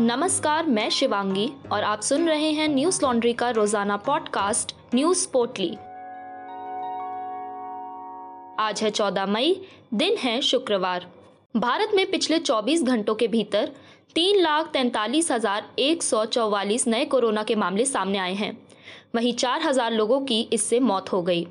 नमस्कार, मैं शिवांगी और आप सुन रहे हैं न्यूज़ लॉन्ड्री का रोज़ाना पॉडकास्ट, न्यूज़ पोटली आज है 14 मई, दिन है शुक्रवार। भारत में पिछले 24 घंटों के भीतर तीन लाख तैतालीस हज़ार एक सौ चौवालीस नए कोरोना के मामले सामने आए हैं। वहीं चार हज़ार लोगों की इससे मौत हो गई।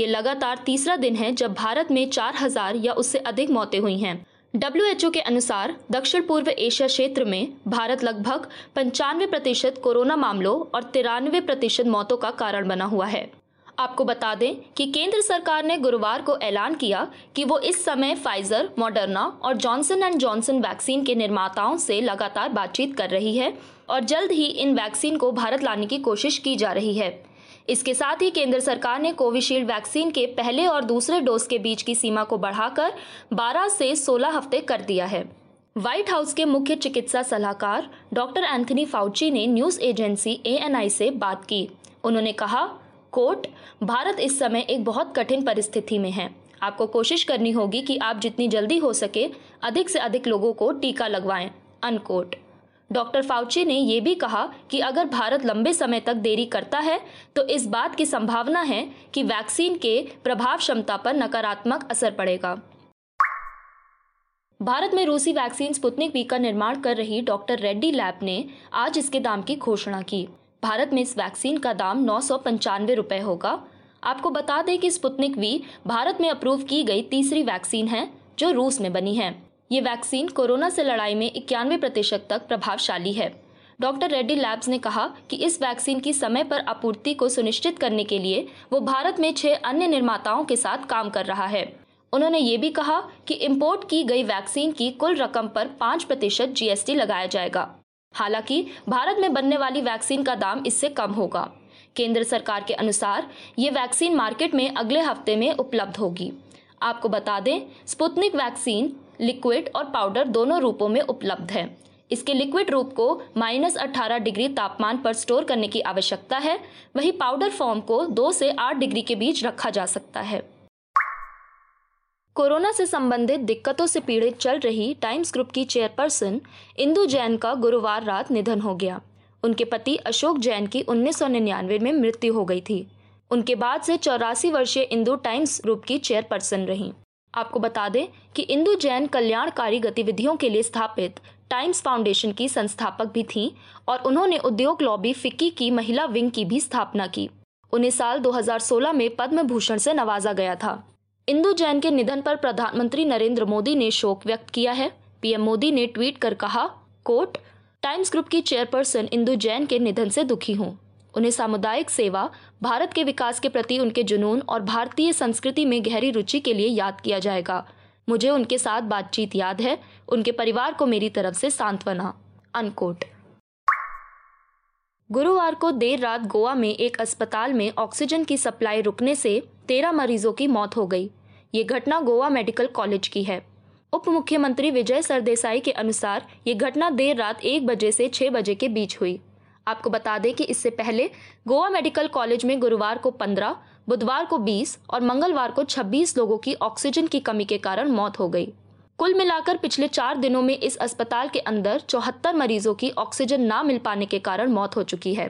ये लगातार तीसरा दिन है जब भारत में चार हज़ार या उससे अधिक मौतें हुई हैं। डब्ल्यूएचओ के अनुसार दक्षिण पूर्व एशिया क्षेत्र में भारत लगभग पंचानवे प्रतिशत कोरोना मामलों और तिरानवे प्रतिशत मौतों का कारण बना हुआ है। आपको बता दें कि केंद्र सरकार ने गुरुवार को ऐलान किया कि वो इस समय फाइजर मॉडर्ना और जॉनसन एंड जॉनसन वैक्सीन के निर्माताओं से लगातार बातचीत कर रही है और जल्द ही इन वैक्सीन को भारत लाने की कोशिश की जा रही है। इसके साथ ही केंद्र सरकार ने कोविशील्ड वैक्सीन के पहले और दूसरे डोज के बीच की सीमा को बढ़ाकर 12 से 16 हफ़्ते कर दिया है। व्हाइट हाउस के मुख्य चिकित्सा सलाहकार डॉक्टर एंथनी फाउची ने न्यूज़ एजेंसी ए से बात की। उन्होंने कहा कोट भारत इस समय एक बहुत कठिन परिस्थिति में है। आपको कोशिश करनी होगी कि आप जितनी जल्दी हो सके अधिक से अधिक लोगों को टीका लगवाएँ। अनकोट डॉक्टर फाउची ने यह भी कहा कि अगर भारत लंबे समय तक देरी करता है तो इस बात की संभावना है कि वैक्सीन के प्रभाव क्षमता पर नकारात्मक असर पड़ेगा। भारत में रूसी वैक्सीन स्पुतनिक वी का निर्माण कर रही डॉक्टर रेड्डी लैब ने आज इसके दाम की घोषणा की। भारत में इस वैक्सीन का दाम नौ सौ रुपए होगा। आपको बता दें कि स्पुतनिक वी भारत में अप्रूव की गई तीसरी वैक्सीन है, जो रूस में बनी है। ये वैक्सीन कोरोना से लड़ाई में इक्यानवे प्रतिशत तक प्रभावशाली है। डॉक्टर रेड्डी लैब्स ने कहा कि इस वैक्सीन की समय पर आपूर्ति को सुनिश्चित करने के लिए वो भारत में छह अन्य निर्माताओं के साथ काम कर रहा है। उन्होंने ये भी कहा कि इम्पोर्ट की गई वैक्सीन की कुल रकम पर पाँच प्रतिशत जीएसटी लगाया जाएगा। हालाँकि भारत में बनने वाली वैक्सीन का दाम इससे कम होगा। केंद्र सरकार के अनुसार ये वैक्सीन मार्केट में अगले हफ़्ते में उपलब्ध होगी। आपको बता दें, स्पुतनिक वैक्सीन लिक्विड और पाउडर दोनों रूपों में उपलब्ध है। इसके लिक्विड रूप को माइनस अठारह डिग्री तापमान पर स्टोर करने की आवश्यकता है। वही पाउडर फॉर्म को दो से आठ डिग्री के बीच रखा जा सकता है। कोरोना से संबंधित दिक्कतों से पीड़ित चल रही टाइम्स ग्रुप की चेयरपर्सन इंदु जैन का गुरुवार रात निधन हो गया। उनके पति अशोक जैन की उन्नीस सौ निन्यानवे में मृत्यु हो गई थी। उनके बाद से चौरासी वर्षीय इंदु टाइम्स ग्रुप की चेयरपर्सन रहीं। आपको बता दें कि इंदु जैन कल्याणकारी गतिविधियों के लिए स्थापित टाइम्स फाउंडेशन की संस्थापक भी थीं और उन्होंने उद्योग लॉबी फिक्की की महिला विंग की भी स्थापना की। उन्हें साल 2016 में पद्म भूषण से नवाजा गया था। इंदु जैन के निधन पर प्रधानमंत्री नरेंद्र मोदी ने शोक व्यक्त किया है। पीएम मोदी ने ट्वीट कर कहा, कोट, टाइम्स ग्रुप की चेयरपर्सन इंदु जैन के निधन से दुखी हूँ। उन्हें सामुदायिक सेवा, भारत के विकास के प्रति उनके जुनून और भारतीय संस्कृति में गहरी रुचि के लिए याद किया जाएगा। मुझे उनके साथ बातचीत याद है। उनके परिवार को मेरी तरफ़ से सांत्वना। अनकोट। गुरुवार को देर रात गोवा में एक अस्पताल में ऑक्सीजन की सप्लाई रुकने से तेरह मरीजों की मौत हो गई। ये घटना गोवा मेडिकल कॉलेज की है। उप मुख्यमंत्री विजय सरदेसाई के अनुसार ये घटना देर रात एक बजे से छह बजे के बीच हुई। आपको बता दें कि इससे पहले गोवा मेडिकल कॉलेज में गुरुवार को 15, बुधवार को 20 और मंगलवार को 26 लोगों की ऑक्सीजन की कमी के कारण मौत हो गई। कुल मिलाकर पिछले चार दिनों में इस अस्पताल के अंदर चौहत्तर मरीजों की ऑक्सीजन ना मिल पाने के कारण मौत हो चुकी है।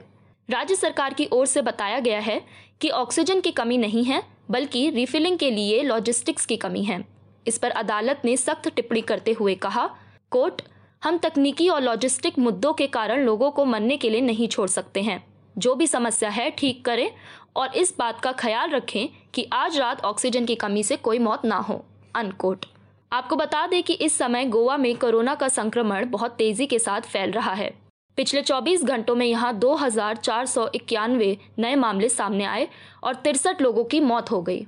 राज्य सरकार की ओर से बताया गया है कि ऑक्सीजन की कमी नहीं है बल्कि रिफिलिंग के लिए लॉजिस्टिक्स की कमी है। इस पर अदालत ने सख्त टिप्पणी करते हुए कहा कोर्ट हम तकनीकी और लॉजिस्टिक मुद्दों के कारण लोगों को मरने के लिए नहीं छोड़ सकते हैं। जो भी समस्या है, ठीक करें और इस बात का ख्याल रखें कि आज रात ऑक्सीजन की कमी से कोई मौत ना हो। अनकोट आपको बता दें कि इस समय गोवा में कोरोना का संक्रमण बहुत तेज़ी के साथ फैल रहा है। पिछले 24 घंटों में यहाँ दो हज़ार चार सौ इक्यानवे नए मामले सामने आए और तिरसठ लोगों की मौत हो गई।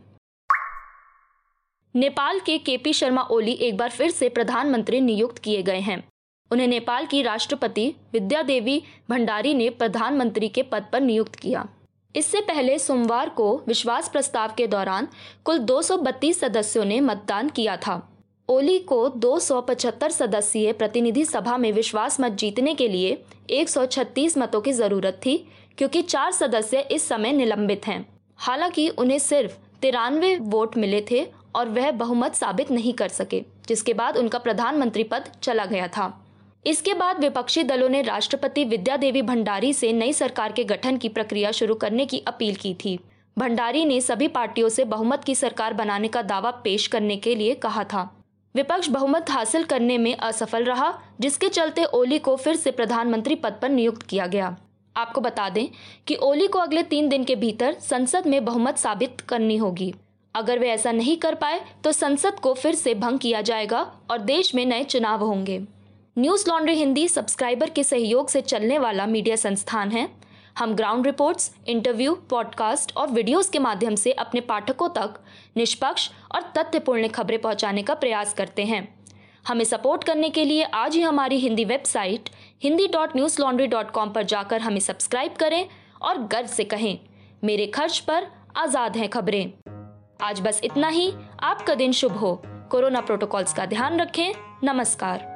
नेपाल के केपी शर्मा ओली एक बार फिर से प्रधानमंत्री नियुक्त किए गए हैं। उन्हें नेपाल की राष्ट्रपति विद्या देवी भंडारी ने प्रधानमंत्री के पद पर नियुक्त किया। इससे पहले सोमवार को विश्वास प्रस्ताव के दौरान कुल 232 सदस्यों ने मतदान किया था। ओली को 275 सदस्यीय प्रतिनिधि सभा में विश्वास मत जीतने के लिए 136 मतों की ज़रूरत थी, क्योंकि चार सदस्य इस समय निलंबित हैं। हालाँकि उन्हें सिर्फ़ तिरानवे वोट मिले थे और वह बहुमत साबित नहीं कर सके, जिसके बाद उनका प्रधानमंत्री पद चला गया था। इसके बाद विपक्षी दलों ने राष्ट्रपति विद्या देवी भंडारी से नई सरकार के गठन की प्रक्रिया शुरू करने की अपील की थी। भंडारी ने सभी पार्टियों से बहुमत की सरकार बनाने का दावा पेश करने के लिए कहा था। विपक्ष बहुमत हासिल करने में असफल रहा, जिसके चलते ओली को फिर से प्रधानमंत्री पद पर नियुक्त किया गया। आपको बता दें कि ओली को अगले तीन दिन के भीतर संसद में बहुमत साबित करनी होगी। अगर वे ऐसा नहीं कर पाए तो संसद को फिर से भंग किया जाएगा और देश में नए चुनाव होंगे। न्यूज़ लॉन्ड्री हिंदी सब्सक्राइबर के सहयोग से चलने वाला मीडिया संस्थान है। हम ग्राउंड रिपोर्ट्स, इंटरव्यू, पॉडकास्ट और वीडियोस के माध्यम से अपने पाठकों तक निष्पक्ष और तथ्यपूर्ण खबरें पहुँचाने का प्रयास करते हैं। हमें सपोर्ट करने के लिए आज ही हमारी Hindi website Hindi dot Newslaundry dot com पर जाकर हमें सब्सक्राइब करें और गर्व से कहें, मेरे खर्च पर आज़ाद हैं खबरें। आज बस इतना ही, आपका दिन शुभ हो। कोरोना प्रोटोकॉल्स का ध्यान रखें। नमस्कार।